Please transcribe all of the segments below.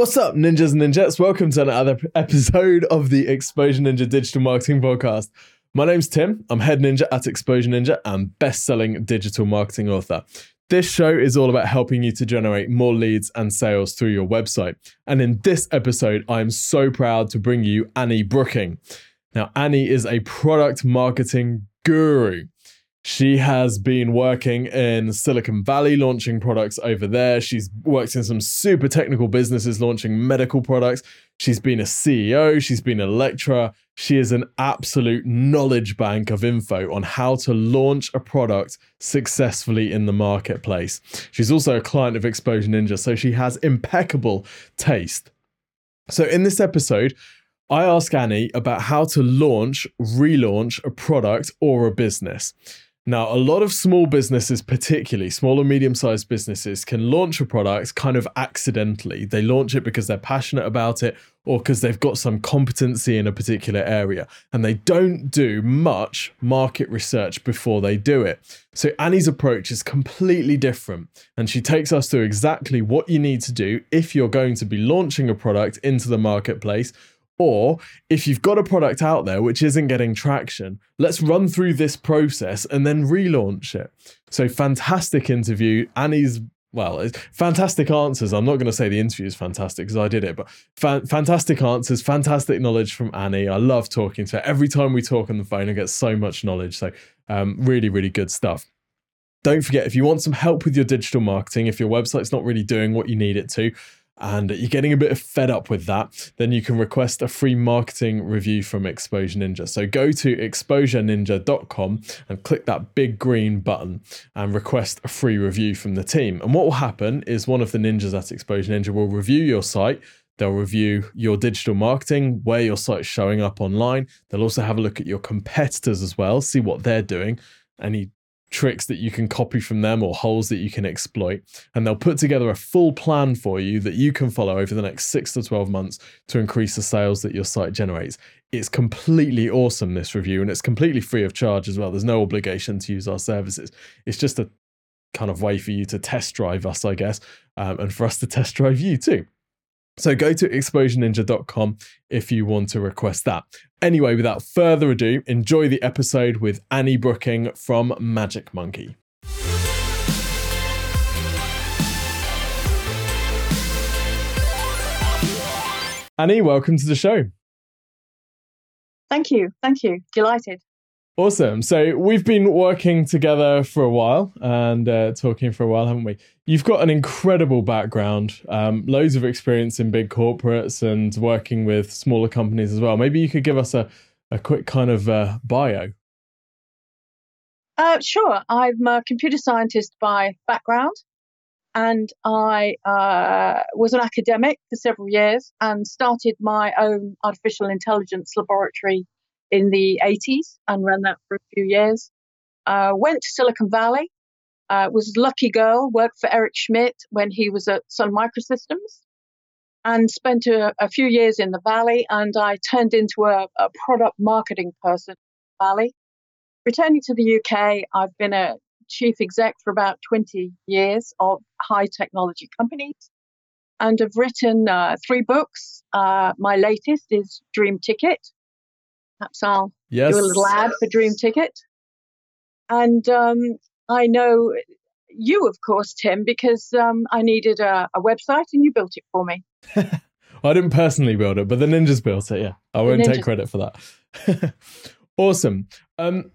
What's up, ninjas and ninjas? Welcome to another episode of the Exposure Ninja Digital Marketing Podcast. My name's Tim. I'm head ninja at Exposure Ninja and best selling digital marketing author. This show is all about helping you to generate more leads and sales through your website. And in this episode, I am so proud to bring you Annie Brooking. Now, Annie is a product marketing guru. She has been working in Silicon Valley launching products over there. She's worked in some super technical businesses launching medical products. She's been a CEO, she's been a lecturer. She is an absolute knowledge bank of info on how to launch a product successfully in the marketplace. She's also a client of Exposure Ninja, so she has impeccable taste. So, in this episode, I ask Annie about how to launch, relaunch a product or a business. Now, a lot of small businesses, particularly small and medium sized businesses, can launch a product kind of accidentally. They launch it because they're passionate about it or because they've got some competency in a particular area and they don't do much market research before they do it. So, Annie's approach is completely different and she takes us through exactly what you need to do if you're going to be launching a product into the marketplace or if you've got a product out there which isn't getting traction, let's run through this process and then relaunch it. So, fantastic interview. Annie's, well, fantastic answers. I'm not going to say the interview is fantastic because I did it, but fa- fantastic answers, fantastic knowledge from Annie. I love talking to her. Every time we talk on the phone, I get so much knowledge. So, um, really, really good stuff. Don't forget, if you want some help with your digital marketing, if your website's not really doing what you need it to, and you're getting a bit fed up with that, then you can request a free marketing review from Exposure Ninja. So go to exposureninja.com and click that big green button and request a free review from the team. And what will happen is one of the ninjas at Exposure Ninja will review your site. They'll review your digital marketing, where your site's showing up online. They'll also have a look at your competitors as well, see what they're doing, any tricks that you can copy from them or holes that you can exploit. And they'll put together a full plan for you that you can follow over the next six to 12 months to increase the sales that your site generates. It's completely awesome, this review, and it's completely free of charge as well. There's no obligation to use our services. It's just a kind of way for you to test drive us, I guess, um, and for us to test drive you too. So go to exposureninja.com if you want to request that. Anyway, without further ado, enjoy the episode with Annie Brooking from Magic Monkey. Annie, welcome to the show. Thank you. Thank you. Delighted. Awesome. So we've been working together for a while and uh, talking for a while, haven't we? You've got an incredible background, um, loads of experience in big corporates and working with smaller companies as well. Maybe you could give us a, a quick kind of uh, bio. Uh, sure. I'm a computer scientist by background, and I uh, was an academic for several years and started my own artificial intelligence laboratory in the 80s and ran that for a few years. Uh, went to Silicon Valley, uh, was a lucky girl, worked for Eric Schmidt when he was at Sun Microsystems, and spent a, a few years in the Valley. And I turned into a, a product marketing person in the Valley. Returning to the UK, I've been a chief exec for about 20 years of high technology companies and have written uh, three books. Uh, my latest is Dream Ticket, Perhaps I'll yes. do a little ad for Dream Ticket. And um, I know you, of course, Tim, because um, I needed a, a, website and you built it for me. I didn't personally build it, but the ninjas built it. Yeah, I won't take credit for that. awesome. Um,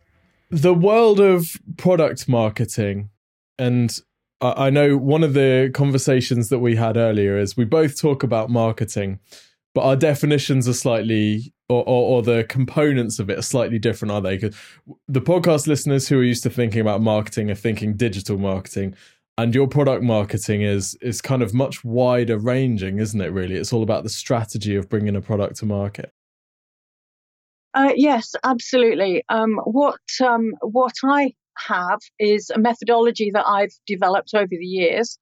the world of product marketing, and I, I know one of the conversations that we had earlier is we both talk about marketing, but our definitions are slightly or, or, or, the components of it are slightly different, are they? Because the podcast listeners who are used to thinking about marketing are thinking digital marketing, and your product marketing is is kind of much wider ranging, isn't it? Really, it's all about the strategy of bringing a product to market. Uh, yes, absolutely. Um, what um, what I have is a methodology that I've developed over the years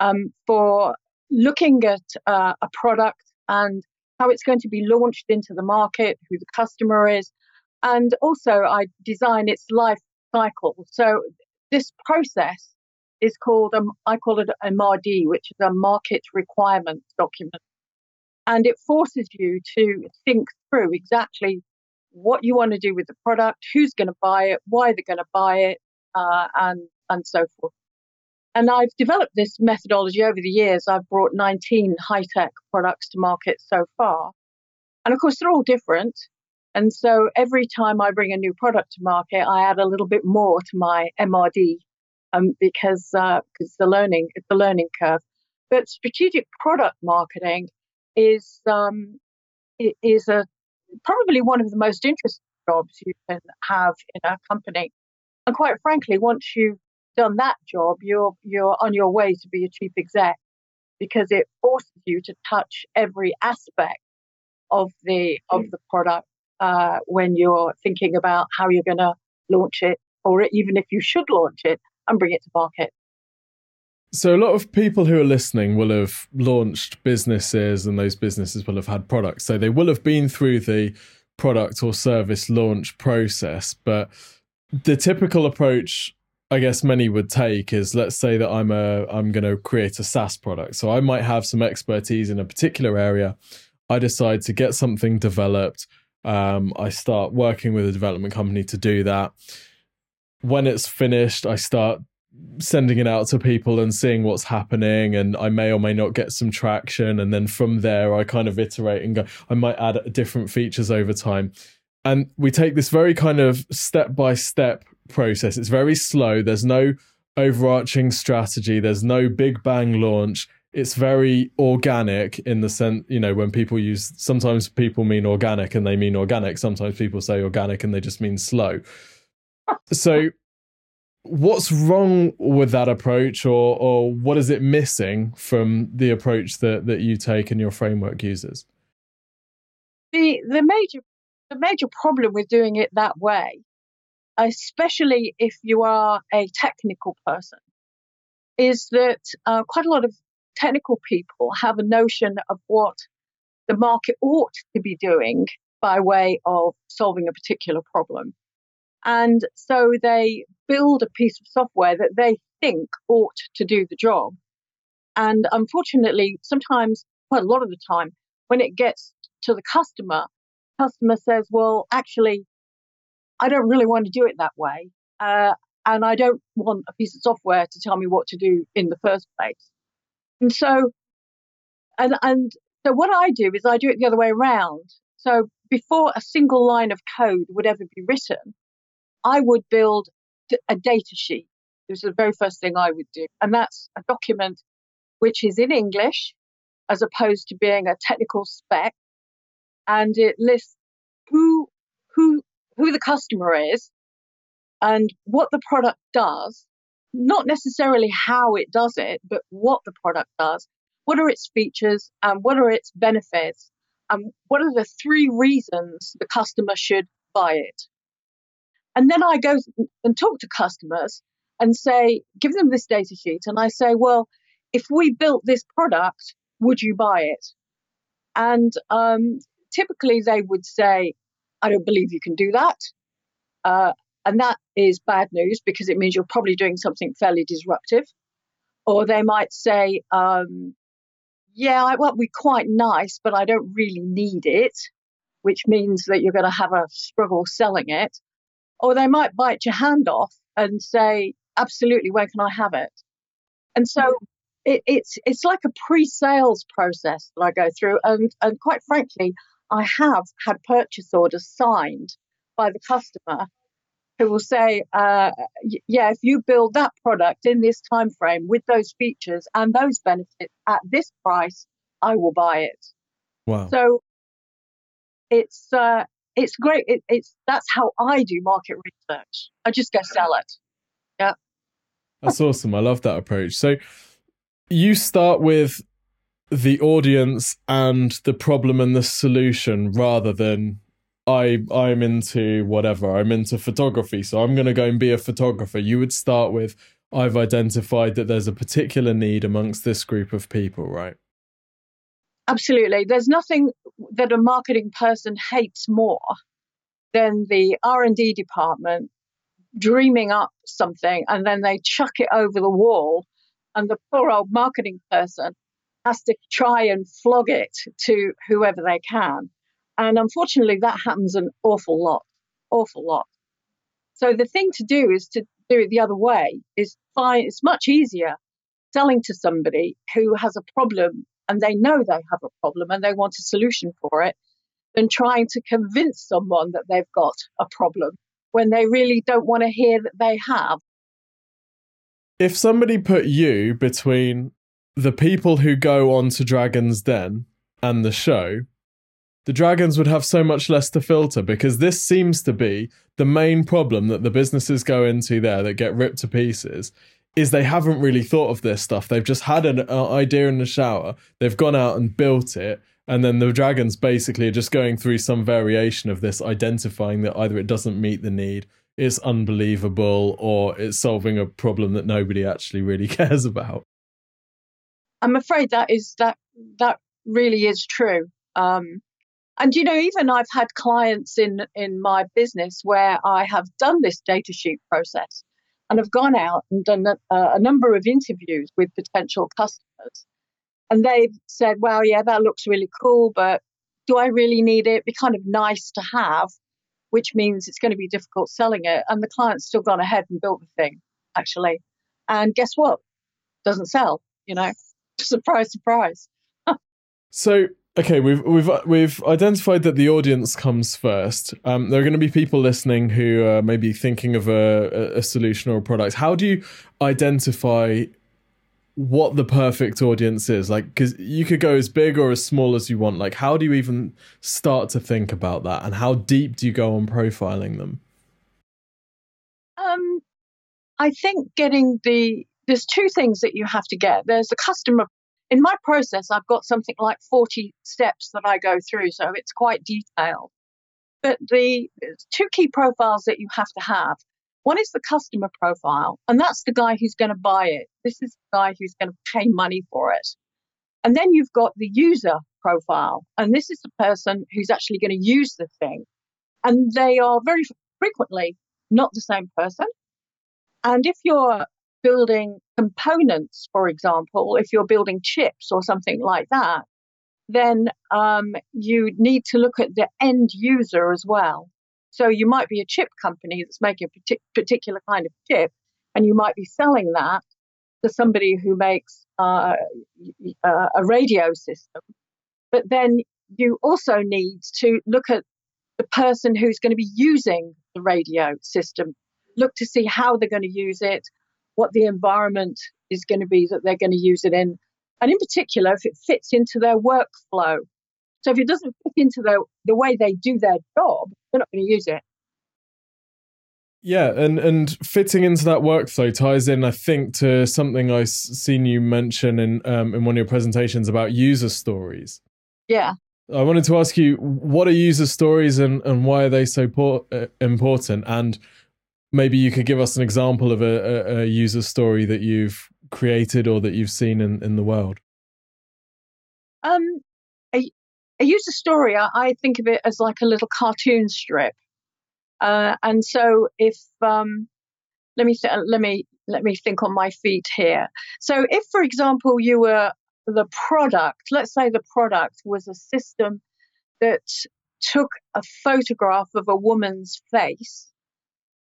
um, for looking at uh, a product and how it's going to be launched into the market, who the customer is, and also I design its life cycle. So this process is called, um, I call it a MRD, which is a market requirements document. And it forces you to think through exactly what you want to do with the product, who's going to buy it, why they're going to buy it, uh, and, and so forth. And I've developed this methodology over the years. I've brought 19 high tech products to market so far. And of course, they're all different. And so every time I bring a new product to market, I add a little bit more to my MRD um, because uh, the learning it's the learning curve. But strategic product marketing is um, is a probably one of the most interesting jobs you can have in a company. And quite frankly, once you've done that job, you're you're on your way to be a chief exec because it forces you to touch every aspect of the of the product uh, when you're thinking about how you're going to launch it, or even if you should launch it and bring it to market. So, a lot of people who are listening will have launched businesses, and those businesses will have had products. So, they will have been through the product or service launch process. But the typical approach, I guess, many would take is let's say that I'm a I'm going to create a SaaS product. So, I might have some expertise in a particular area. I decide to get something developed um, I start working with a development company to do that. When it's finished, I start sending it out to people and seeing what's happening and I may or may not get some traction and then from there I kind of iterate and go I might add different features over time and we take this very kind of step by step process it's very slow there's no overarching strategy there's no big bang launch it's very organic in the sense, you know, when people use, sometimes people mean organic and they mean organic. Sometimes people say organic and they just mean slow. So, what's wrong with that approach, or or what is it missing from the approach that that you take and your framework uses? The the major the major problem with doing it that way, especially if you are a technical person, is that uh, quite a lot of technical people have a notion of what the market ought to be doing by way of solving a particular problem. And so they build a piece of software that they think ought to do the job. And unfortunately, sometimes, quite a lot of the time, when it gets to the customer, customer says, well, actually, I don't really want to do it that way. Uh, and I don't want a piece of software to tell me what to do in the first place. And so, and, and so what I do is I do it the other way around. So before a single line of code would ever be written, I would build a data sheet. This is the very first thing I would do. And that's a document which is in English as opposed to being a technical spec. And it lists who, who, who the customer is and what the product does not necessarily how it does it, but what the product does. What are its features and what are its benefits? And what are the three reasons the customer should buy it? And then I go and talk to customers and say, give them this data sheet. And I say, well, if we built this product, would you buy it? And um, typically they would say, I don't believe you can do that. Uh, and that is bad news because it means you're probably doing something fairly disruptive. Or they might say, um, yeah, I, well, we're quite nice, but I don't really need it, which means that you're going to have a struggle selling it. Or they might bite your hand off and say, absolutely, where can I have it? And so it, it's, it's like a pre-sales process that I go through. And, and quite frankly, I have had purchase orders signed by the customer who will say, uh, yeah, if you build that product in this time frame with those features and those benefits at this price, I will buy it. Wow. So it's uh, it's great. It, it's that's how I do market research. I just go sell it. Yeah. That's awesome. I love that approach. So you start with the audience and the problem and the solution rather than I I'm into whatever. I'm into photography, so I'm going to go and be a photographer. You would start with I've identified that there's a particular need amongst this group of people, right? Absolutely. There's nothing that a marketing person hates more than the R&D department dreaming up something and then they chuck it over the wall and the poor old marketing person has to try and flog it to whoever they can. And unfortunately, that happens an awful lot, awful lot. So the thing to do is to do it the other way. Is find it's much easier selling to somebody who has a problem and they know they have a problem and they want a solution for it than trying to convince someone that they've got a problem when they really don't want to hear that they have. If somebody put you between the people who go on to Dragon's Den and the show, the dragons would have so much less to filter because this seems to be the main problem that the businesses go into there that get ripped to pieces is they haven't really thought of this stuff. They've just had an uh, idea in the shower, they've gone out and built it, and then the dragons basically are just going through some variation of this, identifying that either it doesn't meet the need, it's unbelievable, or it's solving a problem that nobody actually really cares about. I'm afraid that is that that really is true. Um, and you know, even I've had clients in in my business where I have done this data sheet process, and have gone out and done a, a number of interviews with potential customers, and they've said, "Well, yeah, that looks really cool, but do I really need it? It'd be kind of nice to have." Which means it's going to be difficult selling it. And the client's still gone ahead and built the thing, actually. And guess what? Doesn't sell, you know surprise, surprise. so okay, we've we've we've identified that the audience comes first. Um, there are going to be people listening who are maybe thinking of a, a solution or a product. How do you identify what the perfect audience is? Like, because you could go as big or as small as you want. Like, how do you even start to think about that, and how deep do you go on profiling them? Um, I think getting the there's two things that you have to get. There's the customer. In my process, I've got something like 40 steps that I go through, so it's quite detailed. But the two key profiles that you have to have one is the customer profile, and that's the guy who's going to buy it. This is the guy who's going to pay money for it. And then you've got the user profile, and this is the person who's actually going to use the thing. And they are very frequently not the same person. And if you're building components, for example, if you're building chips or something like that, then um, you need to look at the end user as well. So you might be a chip company that's making a particular kind of chip, and you might be selling that to somebody who makes uh, a radio system. But then you also need to look at the person who's going to be using the radio system. Look to see how they're going to use it, what the environment is going to be that they're going to use it in. And in particular, if it fits into their workflow. So if it doesn't fit into the, the way they do their job, they're not going to use it. Yeah, and and fitting into that workflow ties in, I think, to something I've seen you mention in um, in one of your presentations about user stories. Yeah. I wanted to ask you, what are user stories and, and why are they so por- uh, important? And maybe you could give us an example of a, a, a user story that you've created or that you've seen in, in the world. Um, a, a user story, I, I think of it as like a little cartoon strip. Uh, and so if um, let me th- let me let me think on my feet here. So if, for example, you were the product, let's say the product was a system that took a photograph of a woman's face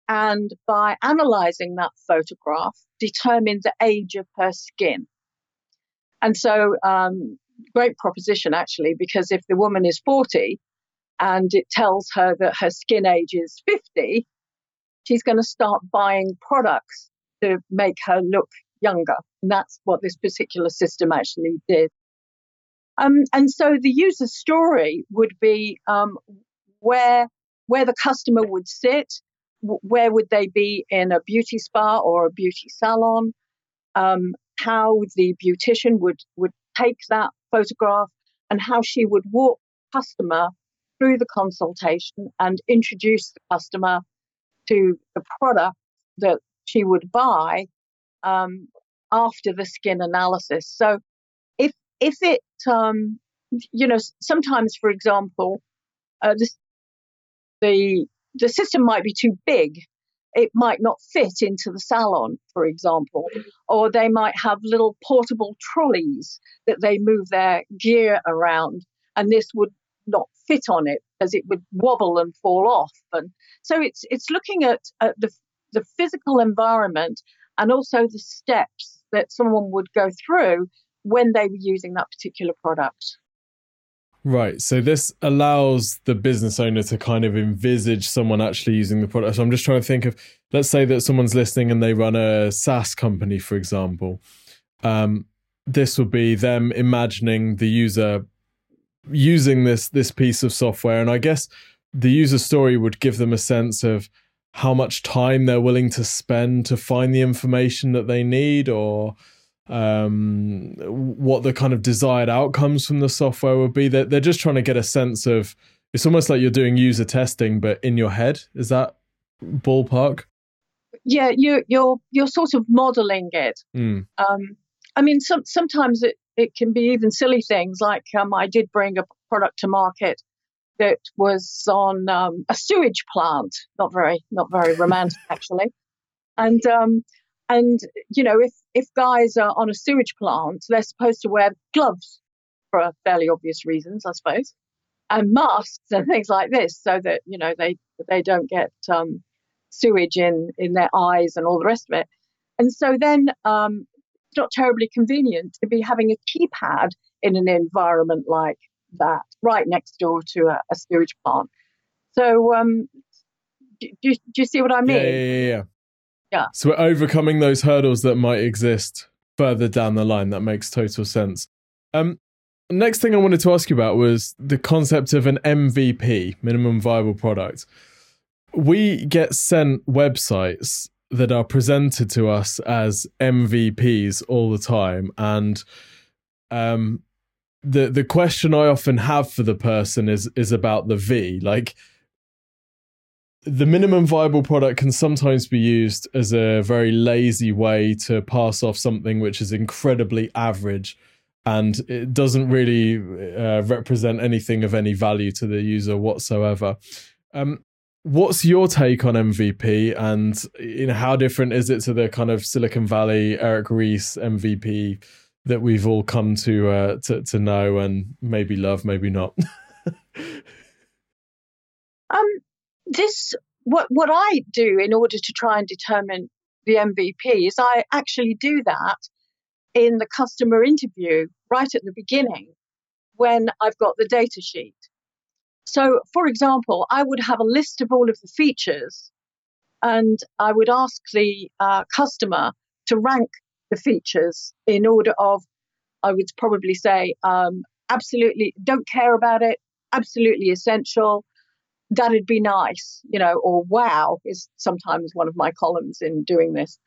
and by analyzing that photograph, determine the age of her skin. And so, um, great proposition actually, because if the woman is 40 and it tells her that her skin age is 50, she's going to start buying products to make her look younger. And that's what this particular system actually did. Um, and so the user story would be um, where where the customer would sit, where would they be in a beauty spa or a beauty salon? Um, how the beautician would, would take that photograph and how she would walk customer through the consultation and introduce the customer to the product that she would buy um, after the skin analysis. So if if it um, you know sometimes for example uh, this, the the system might be too big. it might not fit into the salon, for example, or they might have little portable trolleys that they move their gear around, and this would not fit on it as it would wobble and fall off. And so it's it's looking at, at the the physical environment and also the steps that someone would go through when they were using that particular product. Right. So this allows the business owner to kind of envisage someone actually using the product. So I'm just trying to think of, let's say that someone's listening and they run a SaaS company, for example. Um, this would be them imagining the user using this this piece of software, and I guess the user story would give them a sense of how much time they're willing to spend to find the information that they need, or um, what the kind of desired outcomes from the software would be. They're, they're just trying to get a sense of it's almost like you're doing user testing, but in your head. Is that ballpark? Yeah, you, you're you're sort of modeling it. Mm. Um, I mean, some, sometimes it, it can be even silly things like um, I did bring a product to market that was on um, a sewage plant. Not very, not very romantic actually. And um, and you know, if if guys are on a sewage plant, they're supposed to wear gloves for fairly obvious reasons, I suppose, and masks and things like this, so that you know they they don't get um, sewage in in their eyes and all the rest of it. And so then um, it's not terribly convenient to be having a keypad in an environment like that, right next door to a, a sewage plant. So, um, do, do, do, you see what I mean? Yeah, yeah, yeah. Yeah. So we're overcoming those hurdles that might exist further down the line. That makes total sense. Um, next thing I wanted to ask you about was the concept of an MVP, minimum viable product. We get sent websites that are presented to us as MVPs all the time, and um, the the question I often have for the person is is about the V, like the minimum viable product can sometimes be used as a very lazy way to pass off something which is incredibly average and it doesn't really uh, represent anything of any value to the user whatsoever. Um, what's your take on MVP and you know how different is it to the kind of Silicon Valley Eric Ries MVP that we've all come to uh, to, to know and maybe love, maybe not? this what what I do in order to try and determine the MVP is I actually do that in the customer interview right at the beginning when I've got the data sheet. So, for example, I would have a list of all of the features and I would ask the uh, customer to rank the features in order of, I would probably say, um, absolutely don't care about it, absolutely essential, that'd be nice, you know, or wow is sometimes one of my columns in doing this.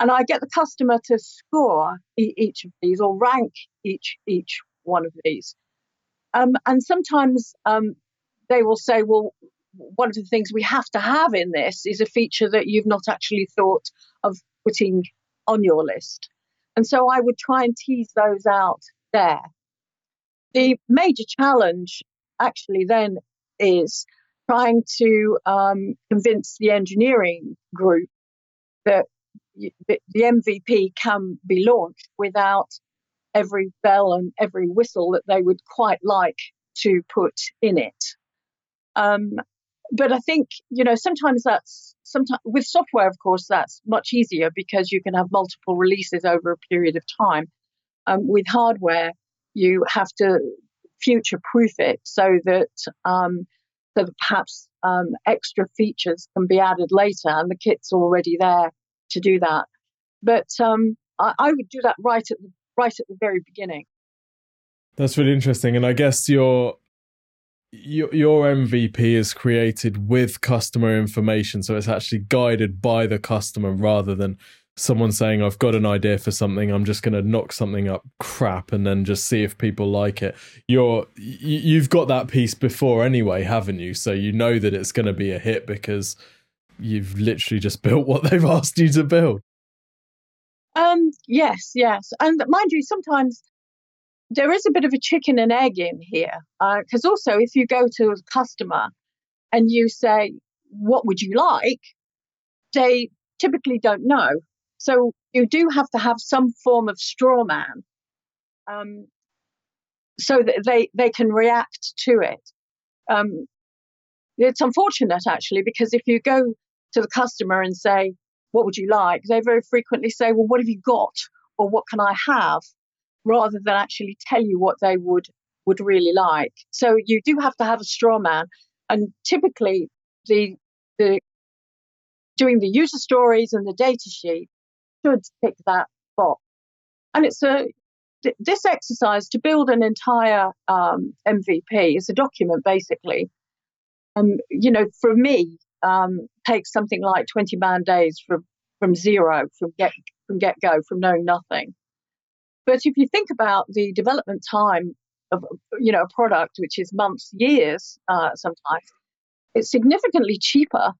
And I get the customer to score e- each of these or rank each each one of these. Um, and sometimes um, they will say, well, one of the things we have to have in this is a feature that you've not actually thought of putting on your list. And so I would try and tease those out there. The major challenge actually then is trying to um, convince the engineering group that the, MVP can be launched without every bell and every whistle that they would quite like to put in it. Um, but I think you know sometimes that's sometimes with software, of course, that's much easier because you can have multiple releases over a period of time. Um, with hardware, you have to future proof it so that um, so perhaps um, extra features can be added later, and the kit's already there to do that. But um, I, I, would do that right at the right at the very beginning. That's really interesting, and I guess your your, your MVP is created with customer information, so it's actually guided by the customer rather than someone saying i've got an idea for something i'm just going to knock something up crap and then just see if people like it. You're you've got that piece before anyway haven't you? So you know that it's going to be a hit because you've literally just built what they've asked you to build. Um yes yes. And mind you sometimes there is a bit of a chicken and egg in here because uh, also if you go to a customer and you say what would you like? they typically don't know. So you do have to have some form of straw man um, so that they, they can react to it. Um, it's unfortunate actually because if you go to the customer and say, What would you like? they very frequently say, Well, what have you got? Or what can I have? rather than actually tell you what they would would really like. So you do have to have a straw man. And typically the the doing the user stories and the data sheet should tick that box. And it's a this exercise to build an entire um, MVP is a document basically. Um, you know, for me, um, takes something like 20 man days from from zero, from get from get go, from knowing nothing. But if you think about the development time of you know a product, which is months, years, uh, sometimes, it's significantly cheaper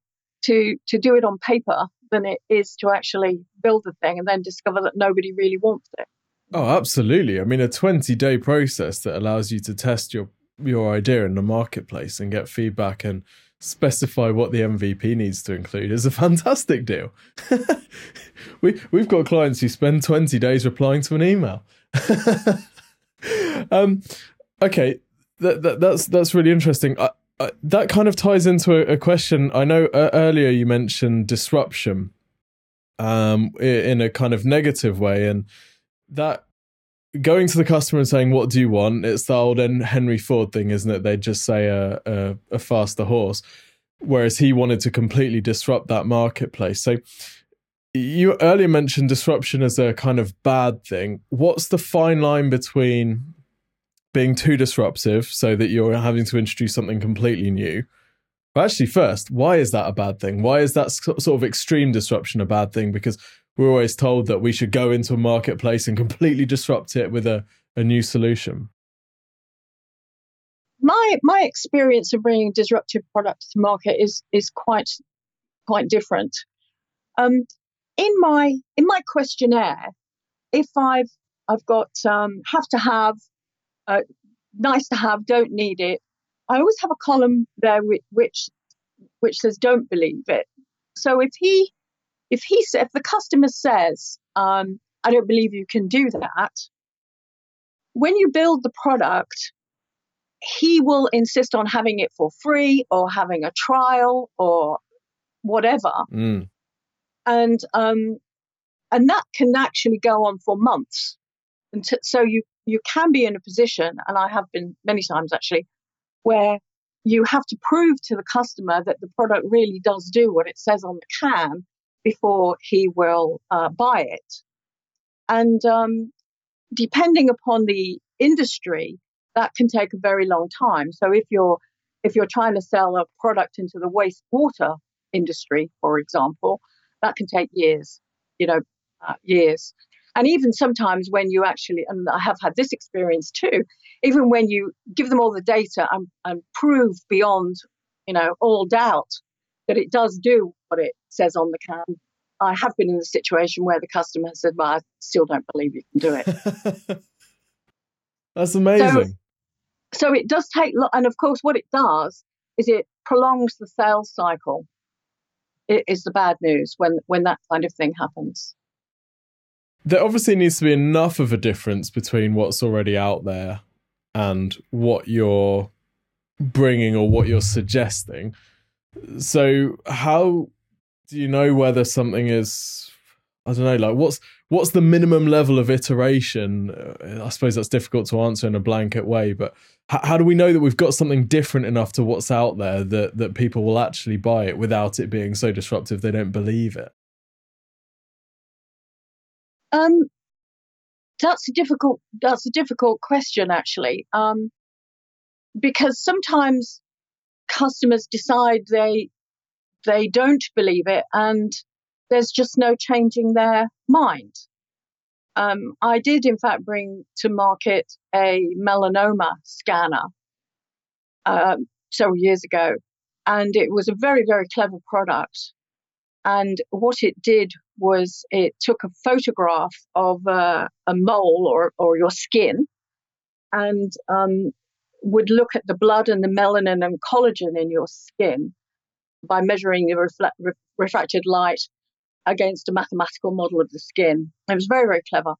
to to do it on paper than it is to actually build the thing and then discover that nobody really wants it. Oh, absolutely. I mean, a 20 day process that allows you to test your your idea in the marketplace and get feedback and specify what the MVP needs to include is a fantastic deal. we we've got clients who spend 20 days replying to an email. um, okay, that, that, that's that's really interesting. I, I, that kind of ties into a, a question. I know uh, earlier you mentioned disruption um, in a kind of negative way, and that going to the customer and saying, "What do you want?" It's the old Henry Ford thing, isn't it? They just say a, a, a faster horse, whereas he wanted to completely disrupt that marketplace. So you earlier mentioned disruption as a kind of bad thing. What's the fine line between being too disruptive so that you're having to introduce something completely new? But actually, first, why is that a bad thing? Why is that sort of extreme disruption a bad thing? Because we're always told that we should go into a marketplace and completely disrupt it with a, a new solution. My my experience of bringing disruptive products to market is is quite quite different. Um, in my in my questionnaire, if I've I've got um, have to have, uh, nice to have, don't need it, I always have a column there which which, which says don't believe it. So if he if he if the customer says, um, I don't believe you can do that, when you build the product, he will insist on having it for free or having a trial or whatever. Mm. And um, and that can actually go on for months. And t- so you you can be in a position, and I have been many times actually, where you have to prove to the customer that the product really does do what it says on the can before he will uh, buy it. And um, depending upon the industry, that can take a very long time. So if you're if you're trying to sell a product into the wastewater industry, for example, that can take years, you know, uh, years. And even sometimes when you actually, and I have had this experience too, even when you give them all the data and, and prove beyond, you know, all doubt that it does do what it says on the can. I have been in the situation where the customer has said, "Well, I still don't believe you can do it." That's amazing. So, so it does take, and of course, what it does is it prolongs the sales cycle. It is the bad news when when that kind of thing happens. There obviously needs to be enough of a difference between what's already out there and what you're bringing or what you're suggesting so how do you know whether something is I don't know, like what's what's the minimum level of iteration? Uh, I suppose that's difficult to answer in a blanket way, but how, how do we know that we've got something different enough to what's out there that that people will actually buy it without it being so disruptive they don't believe it? Um, that's a difficult that's a difficult question actually, um, because sometimes customers decide they they don't believe it and there's just no changing their mind. Um, I did, in fact, bring to market a melanoma scanner um, several years ago, and it was a very, very clever product. And what it did was it took a photograph of a mole or, or your skin and um, would look at the blood and the melanin and collagen in your skin by measuring the reflect, re- refracted light against a mathematical model of the skin. It was very, very clever.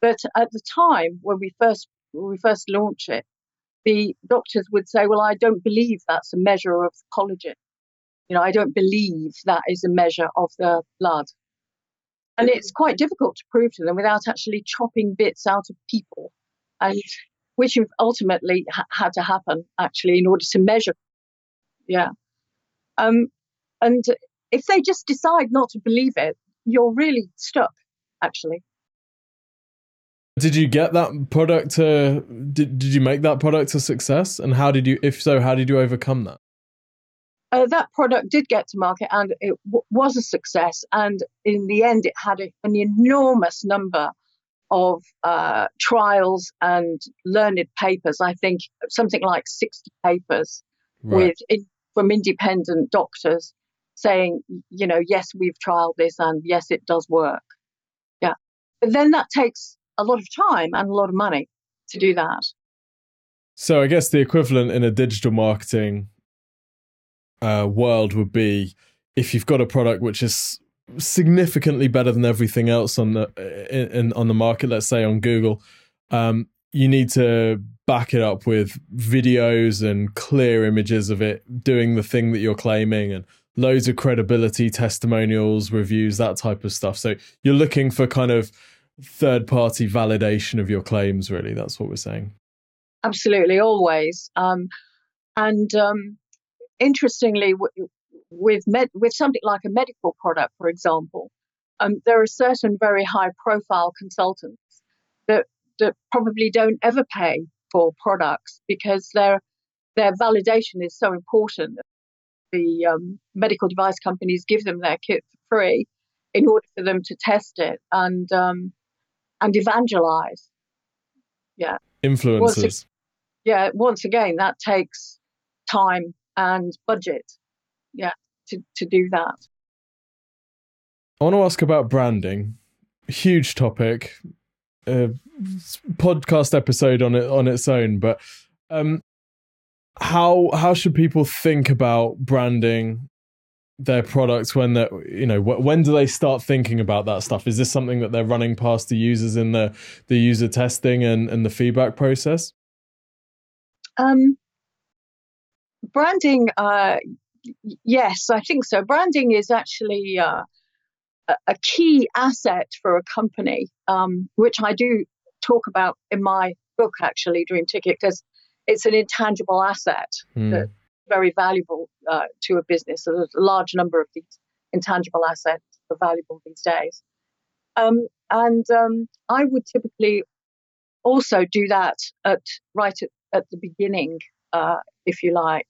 But at the time when we first when we first launched it, the doctors would say, "Well, I don't believe that's a measure of collagen. You know, I don't believe that is a measure of the blood." And it's quite difficult to prove to them without actually chopping bits out of people, and which ultimately ha- had to happen actually in order to measure. Yeah. Um, and if they just decide not to believe it, you're really stuck, actually. Did you get that product to, did, did you make that product a success? And how did you, if so, how did you overcome that? Uh, that product did get to market and it w- was a success. And in the end, it had a, an enormous number of uh, trials and learned papers. I think something like 60 papers right. with in, from independent doctors saying, you know, yes, we've trialed this and yes, it does work. Yeah. But then that takes a lot of time and a lot of money to do that. So I guess the equivalent in a digital marketing uh, world would be if you've got a product which is significantly better than everything else on the in, in on the market. Let's say on Google, um, you need to back it up with videos and clear images of it doing the thing that you're claiming and loads of credibility, testimonials, reviews, that type of stuff. So you're looking for kind of third party validation of your claims, really. That's what we're saying. Absolutely, always. Um, and um, interestingly, w- with med- with something like a medical product, for example, um, there are certain very high profile consultants that that probably don't ever pay for products because their their validation is so important. The um, medical device companies give them their kit for free in order for them to test it and um, and evangelize. Yeah, influencers. Once, yeah, once again, that takes time and budget. Yeah, to to do that. I want to ask about branding. Huge topic a podcast episode on it on its own, but um, how how should people think about branding their products when they you know when do they start thinking about that stuff is this something that they're running past the users in the the user testing and and the feedback process um branding uh yes i think so branding is actually uh a key asset for a company, um, which I do talk about in my book, actually, Dream Ticket, because it's an intangible asset mm. that's very valuable uh, to a business. So there's a large number of these intangible assets are valuable these days. Um, and um, I would typically also do that at right at, at the beginning, uh, if you like,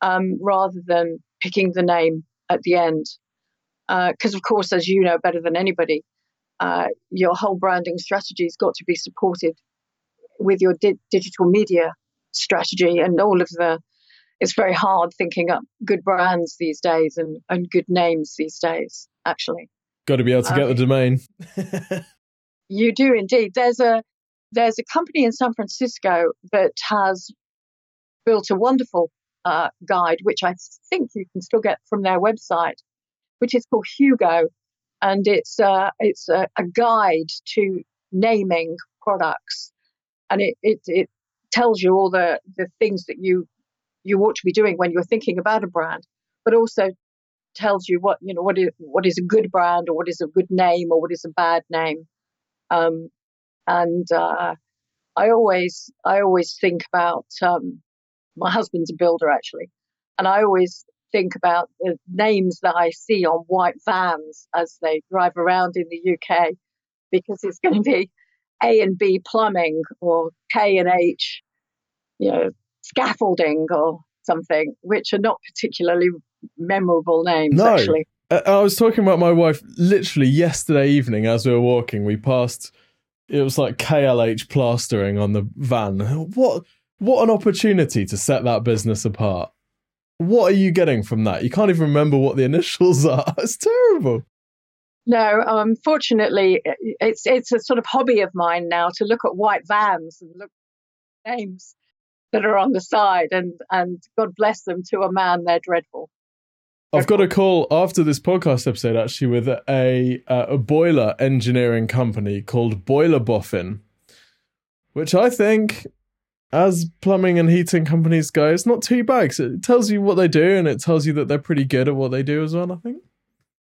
um, rather than picking the name at the end because uh, of course, as you know better than anybody, uh, your whole branding strategy has got to be supported with your di- digital media strategy and all of the. It's very hard thinking up good brands these days and, and good names these days. Actually, got to be able to um, get the domain. you do indeed. There's a there's a company in San Francisco that has built a wonderful uh, guide, which I think you can still get from their website, which is called Hugo, and it's uh, it's a, a, guide to naming products, and it, it it tells you all the the things that you you ought to be doing when you're thinking about a brand, but also tells you what you know what is what is a good brand or what is a good name or what is a bad name, um, and uh, I always I always think about um, my husband's a builder actually, and I always think about the names that I see on white vans as they drive around in the UK, because it's going to be A and B plumbing or K and H, you know, scaffolding or something, which are not particularly memorable names, no. actually. Uh, I was talking about my wife literally yesterday evening as we were walking. We passed, it was like KLH plastering on the van. What what an opportunity to set that business apart what are you getting from that? You can't even remember what the initials are. It's terrible. No, unfortunately, um, it's it's a sort of hobby of mine now to look at white vans and look at names that are on the side, and and God bless them to a man, they're dreadful. I've got a call after this podcast episode actually with a uh, a boiler engineering company called Boiler Boffin, which I think, as plumbing and heating companies go, it's not too bad. It tells you what they do and it tells you that they're pretty good at what they do as well. I think.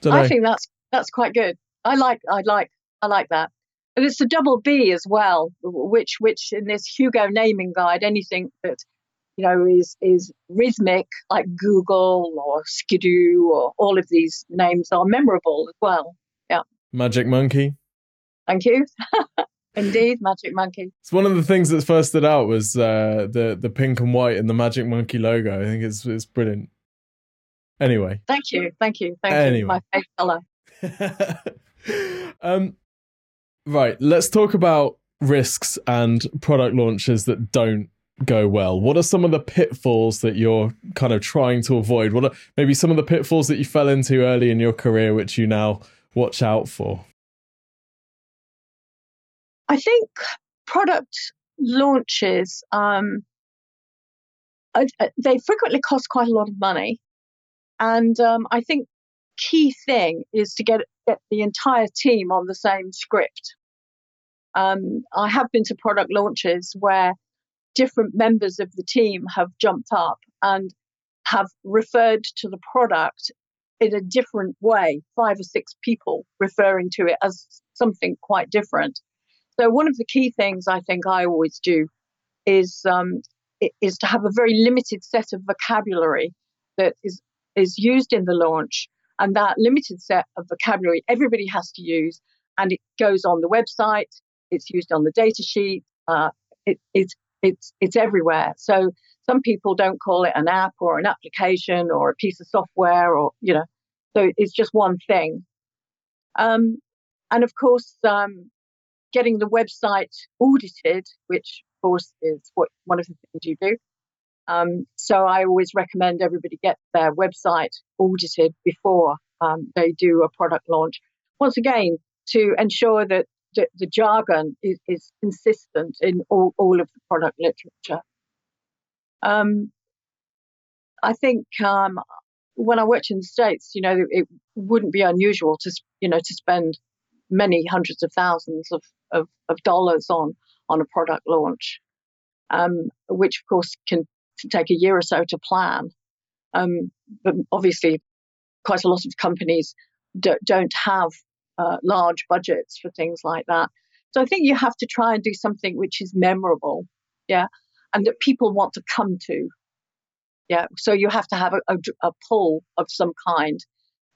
Don't know. I think that's that's quite good. I like I like I like that. And it's a double B as well, which which in this Hugo naming guide, anything that you know is is rhythmic like Google or Skidoo or all of these names are memorable as well. Yeah. Magic Monkey. Thank you. Indeed, Magic Monkey. It's one of the things that first stood out was uh, the the pink and white and the Magic Monkey logo. I think it's it's brilliant. Anyway, Thank you, thank you, thank Anyway. you. My favourite colour. um, right, let's talk about risks and product launches that don't go well. What are some of the pitfalls that you're kind of trying to avoid? What are maybe some of the pitfalls that you fell into early in your career, which you now watch out for? I think product launches um, they frequently cost quite a lot of money, and um, I think key thing is to get get the entire team on the same script. Um, I have been to product launches where different members of the team have jumped up and have referred to the product in a different way, five or six people referring to it as something quite different. So one of the key things I think I always do is um, is to have a very limited set of vocabulary that is is used in the launch, and that limited set of vocabulary everybody has to use, and it goes on the website, it's used on the data sheet, uh, it, it's it's it's everywhere. So some people don't call it an app or an application or a piece of software or you know, so it's just one thing. Um, and of course, um, getting the website audited, which of course is what one of the things you do. Um, so I always recommend everybody get their website audited before um, they do a product launch. Once again, to ensure that the, the jargon is, is consistent in all, all of the product literature. Um, I think um, when I worked in the States, you know, it wouldn't be unusual to, you know, to spend many hundreds of thousands of, of, of dollars on, on a product launch, um, which of course can take a year or so to plan. Um, but obviously, quite a lot of companies do, don't have uh, large budgets for things like that. So I think you have to try and do something which is memorable, yeah, and that people want to come to. Yeah, so you have to have a, a, a pull of some kind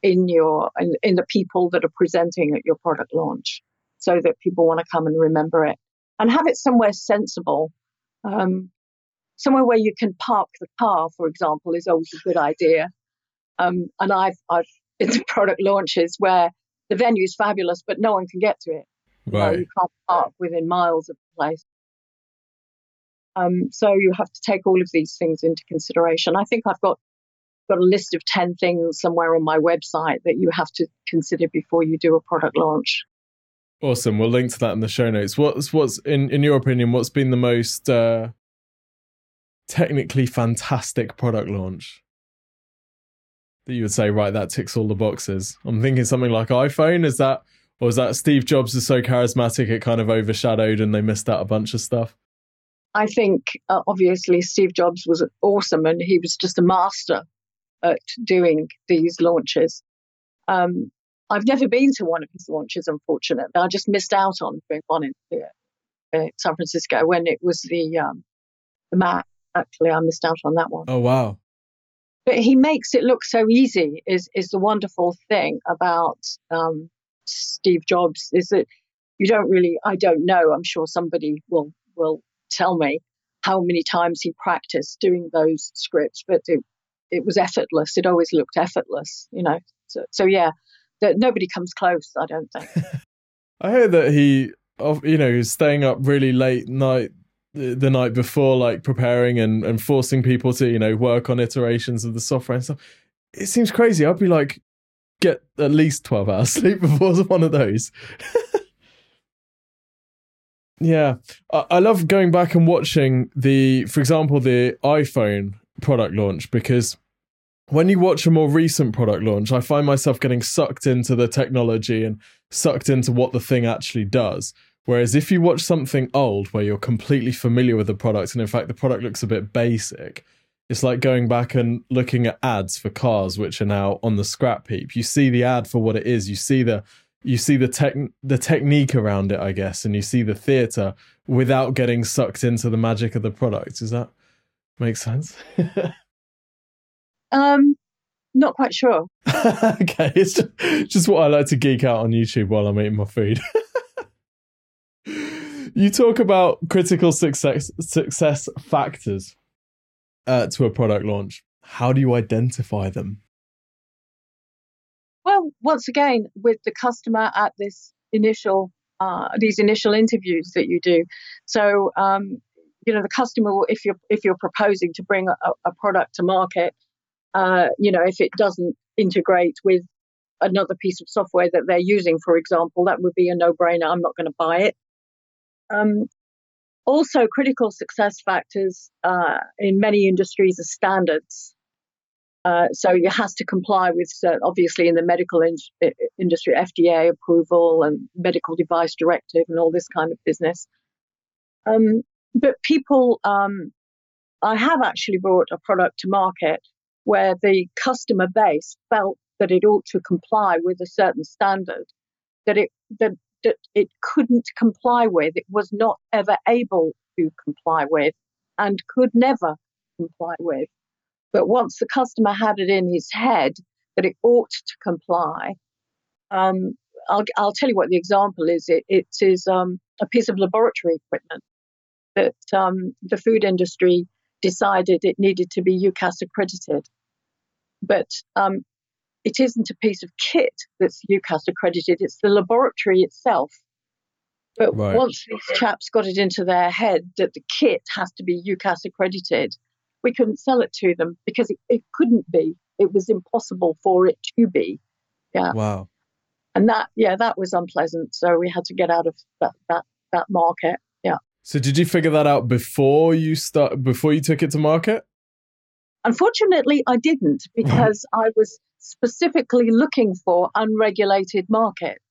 in your in, in the people that are presenting at your product launch, so that people want to come and remember it, and have it somewhere sensible, um, somewhere where you can park the car, for example, is always a good idea. Um, and I've I've been to product launches where the venue is fabulous, but no one can get to it. Right. you can't park within miles of the place. Um, so you have to take all of these things into consideration. I think I've got got a list of ten things somewhere on my website that you have to consider before you do a product launch. Awesome. We'll link to that in the show notes. What's what's in in your opinion? What's been the most uh, technically fantastic product launch that you would say? Right, that ticks all the boxes. I'm thinking something like iPhone. Is that or is that Steve Jobs is so charismatic it kind of overshadowed and they missed out a bunch of stuff? I think uh, obviously Steve Jobs was awesome and he was just a master at doing these launches. Um, I've never been to one of his launches, unfortunately. I just missed out on doing one in uh, uh, San Francisco when it was the um, the Mac. Actually, I missed out on that one. Oh wow. But he makes it look so easy. Is is the wonderful thing about um, Steve Jobs is that you don't really. I don't know. I'm sure somebody will will tell me how many times he practiced doing those scripts, but it it was effortless. It always looked effortless, you know. So so yeah, nobody comes close. I don't think. I heard that he, you know, was staying up really late night the night before, like preparing and and forcing people to, you know, work on iterations of the software and stuff. It seems crazy. I'd be like, get at least twelve hours sleep before one of those. yeah, I, I love going back and watching the, for example, the iPhone product launch because when you watch a more recent product launch, I find myself getting sucked into the technology and sucked into what the thing actually does. Whereas if you watch something old where you're completely familiar with the product and in fact the product looks a bit basic, it's like going back and looking at ads for cars which are now on the scrap heap. You see the ad for what it is. You see the you see the tech the technique around it, I guess, and you see the theater without getting sucked into the magic of the product. Does that make sense? um, not quite sure. okay, it's just, just what I like to geek out on YouTube while I'm eating my food. you talk about critical success success factors uh, to a product launch. How do you identify them? Well, once again, with the customer at this initial uh, these initial interviews that you do. So, um, you know, the customer, will, if you're if you're proposing to bring a, a product to market, uh, you know, if it doesn't integrate with another piece of software that they're using, for example, that would be a no-brainer. I'm not going to buy it. Um, also, critical success factors uh, in many industries are standards. Uh, so it has to comply with, uh, obviously, in the medical in- industry, FDA approval and medical device directive and all this kind of business. Um, but people, um, I have actually brought a product to market where the customer base felt that it ought to comply with a certain standard that it that, that it couldn't comply with, it was not ever able to comply with, and could never comply with. But once the customer had it in his head that it ought to comply, um, I'll, I'll tell you what the example is. It, it is um, a piece of laboratory equipment that um, the food industry decided it needed to be UKAS accredited but um, it isn't a piece of kit that's UKAS accredited, it's the laboratory itself. But right. once these chaps got it into their head that the kit has to be UKAS accredited, we couldn't sell it to them because it, it couldn't be. It was impossible for it to be. Yeah. Wow. And that, yeah, that was unpleasant. So we had to get out of that that that market. Yeah. So did you figure that out before you start before you took it to market? Unfortunately, I didn't because I was specifically looking for unregulated markets.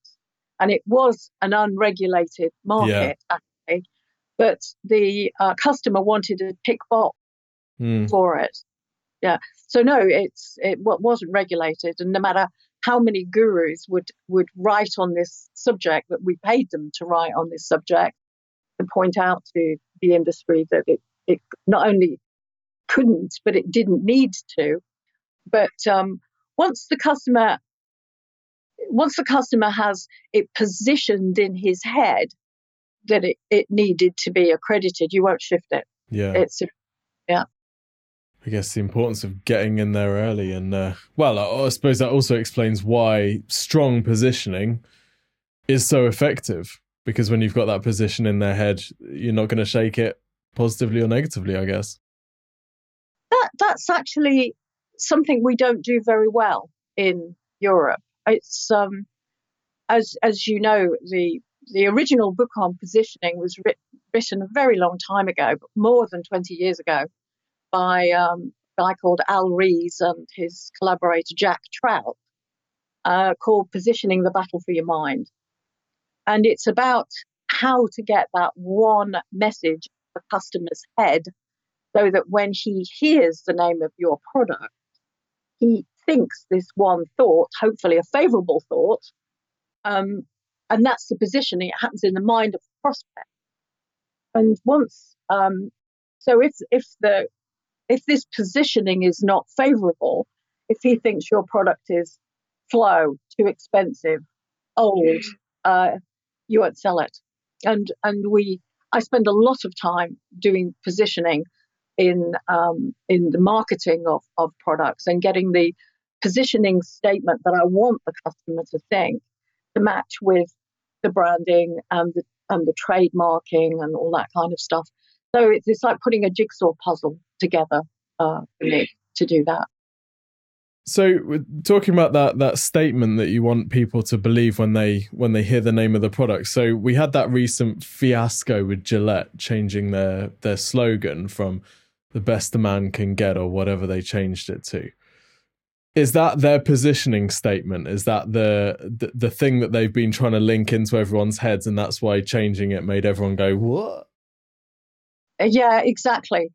And it was an unregulated market, yeah. actually. But the uh, customer wanted a tick box mm. for it. Yeah. So no, it's it wasn't regulated, and no matter how many gurus would would write on this subject that we paid them to write on this subject to point out to the industry that it it not only couldn't, but it didn't need to. But um, once the customer once the customer has it positioned in his head that it, it needed to be accredited, you won't shift it. Yeah. It's yeah. I guess the importance of getting in there early, and uh, well, I, I suppose that also explains why strong positioning is so effective. Because when you've got that position in their head, you're not going to shake it positively or negatively. I guess that that's actually something we don't do very well in Europe. It's um, as as you know, the the original book on positioning was writ- written a very long time ago, but more than 20 years ago, by um, a guy called Al Ries and his collaborator Jack Trout, uh, called Positioning the Battle for Your Mind. And it's about how to get that one message the customer's head so that when he hears the name of your product, he thinks this one thought, hopefully a favorable thought, um, and that's the positioning. It happens in the mind of the prospect. And once, um, so if if the if this positioning is not favorable, if he thinks your product is slow, too expensive, old, uh, you won't sell it. And and we, I spend a lot of time doing positioning in um, in the marketing of, of products and getting the positioning statement that I want the customer to think to match with the branding and the and the trademarking and all that kind of stuff. So it's, it's like putting a jigsaw puzzle together uh, for me to do that. So talking about that that statement that you want people to believe when they when they hear the name of the product. So we had that recent fiasco with Gillette changing their their slogan from the best a man can get or whatever they changed it to. is that their positioning statement? Is that the, the the thing that they've been trying to link into everyone's heads, and that's why changing it made everyone go what? Yeah, exactly,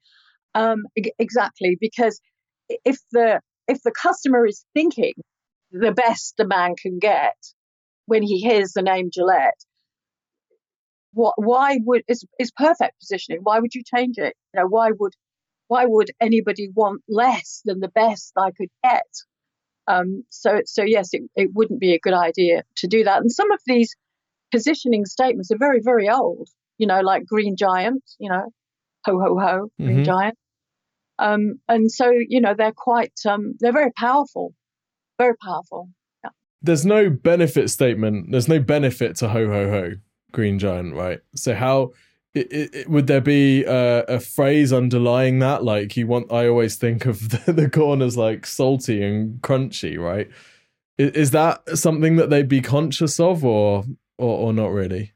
um, exactly. Because if the if the customer is thinking the best a man can get when he hears the name Gillette, what why would is is perfect positioning? Why would you change it? You know, why would why would anybody want less than the best I could get? Um, so, so yes, it, it wouldn't be a good idea to do that. And some of these positioning statements are very, very old. You know, like Green Giant. You know, ho ho ho, Green mm-hmm. Giant. Um, and so, you know, they're quite, um, they're very powerful, very powerful. Yeah. There's no benefit statement. There's no benefit to ho ho ho, Green Giant, right? So how it, it, would there be a, a, phrase underlying that? Like you want, I always think of the, the corn as like salty and crunchy, right? Is, is, that something that they'd be conscious of, or or, or not really?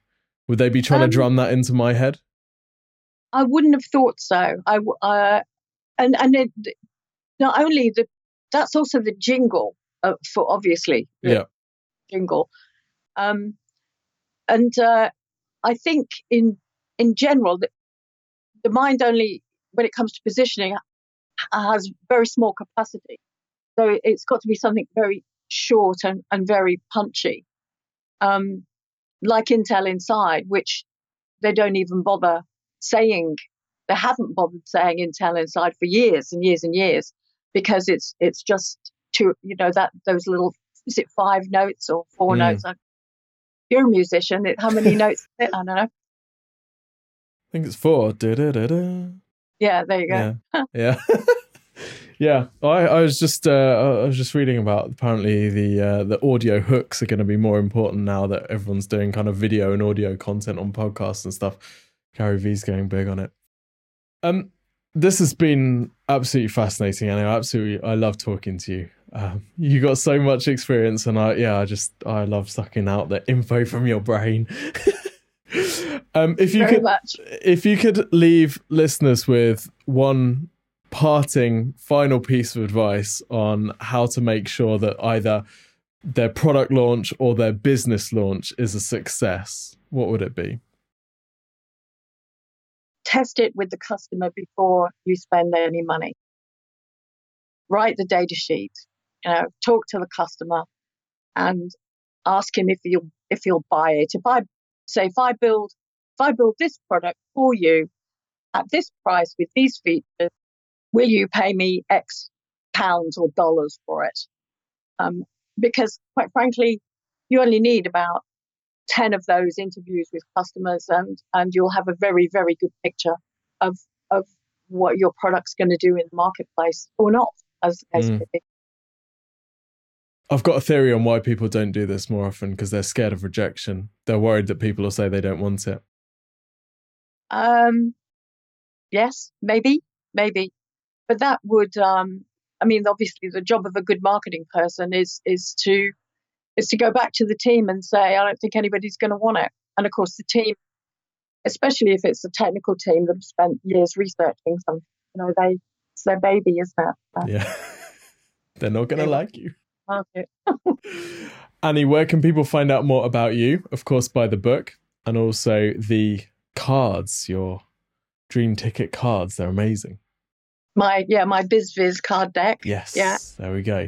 Would they be trying um, to drum that into my head? I wouldn't have thought so. I uh, and and it, not only the that's also the jingle uh, for obviously yeah jingle, um, and uh, I think in in general, the, the mind only, when it comes to positioning, has very small capacity. So it's got to be something very short and, and very punchy. Um, like Intel Inside, which they don't even bother saying, they haven't bothered saying Intel Inside for years and years and years because it's it's just too, you know, that those little, is it five notes or four mm. notes? You're a musician. How many notes? I don't know think it's four. Da-da-da-da. Yeah, there you go. Yeah, yeah. yeah. I, I was just uh, I was just reading about apparently the uh, the audio hooks are going to be more important now that everyone's doing kind of video and audio content on podcasts and stuff. Gary Vee's going big on it. Um, this has been absolutely fascinating, and I absolutely I love talking to you. Um, you got so much experience, and I yeah, I just I love sucking out the info from your brain. Um, if you Very could, much. if you could leave listeners with one parting final piece of advice on how to make sure that either their product launch or their business launch is a success, what would it be? Test it with the customer before you spend any money. Write the data sheet. You know, talk to the customer and ask him if you'll if he'll buy it. If I say if I build if I build this product for you at this price with these features, will you pay me X pounds or dollars for it? Um, because quite frankly, you only need about 10 of those interviews with customers and, and you'll have a very, very good picture of, of what your product's going to do in the marketplace or not as, as mm. I've got a theory on why people don't do this more often because they're scared of rejection. They're worried that people will say they don't want it. Um, yes, maybe, maybe, but that would, um, I mean, obviously, the job of a good marketing person is is to is to go back to the team and say, I don't think anybody's going to want it. And of course, the team, especially if it's a technical team that have spent years researching something, you know, they it's their baby, isn't it? So, yeah, they're not going to like you. Annie, where can people find out more about you? Of course, by the book and also the cards, your dream ticket cards. They're amazing. My yeah, my BizViz card deck. Yes. Yeah. There we go.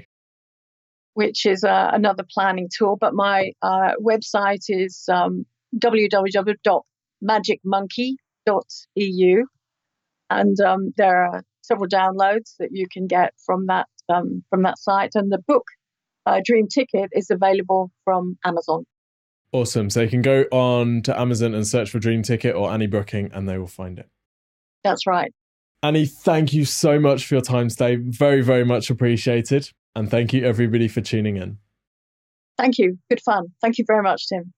Which is uh, another planning tool, but my uh, website is um, www.magicmonkey.eu, and um, there are several downloads that you can get from that um, from that site, and the book uh, Dream Ticket is available from Amazon. Awesome. So you can go on to Amazon and search for Dream Ticket or Annie Brooking and they will find it. That's right. Annie, thank you so much for your time today. Very, very much appreciated. And thank you, everybody, for tuning in. Thank you. Good fun. Thank you very much, Tim.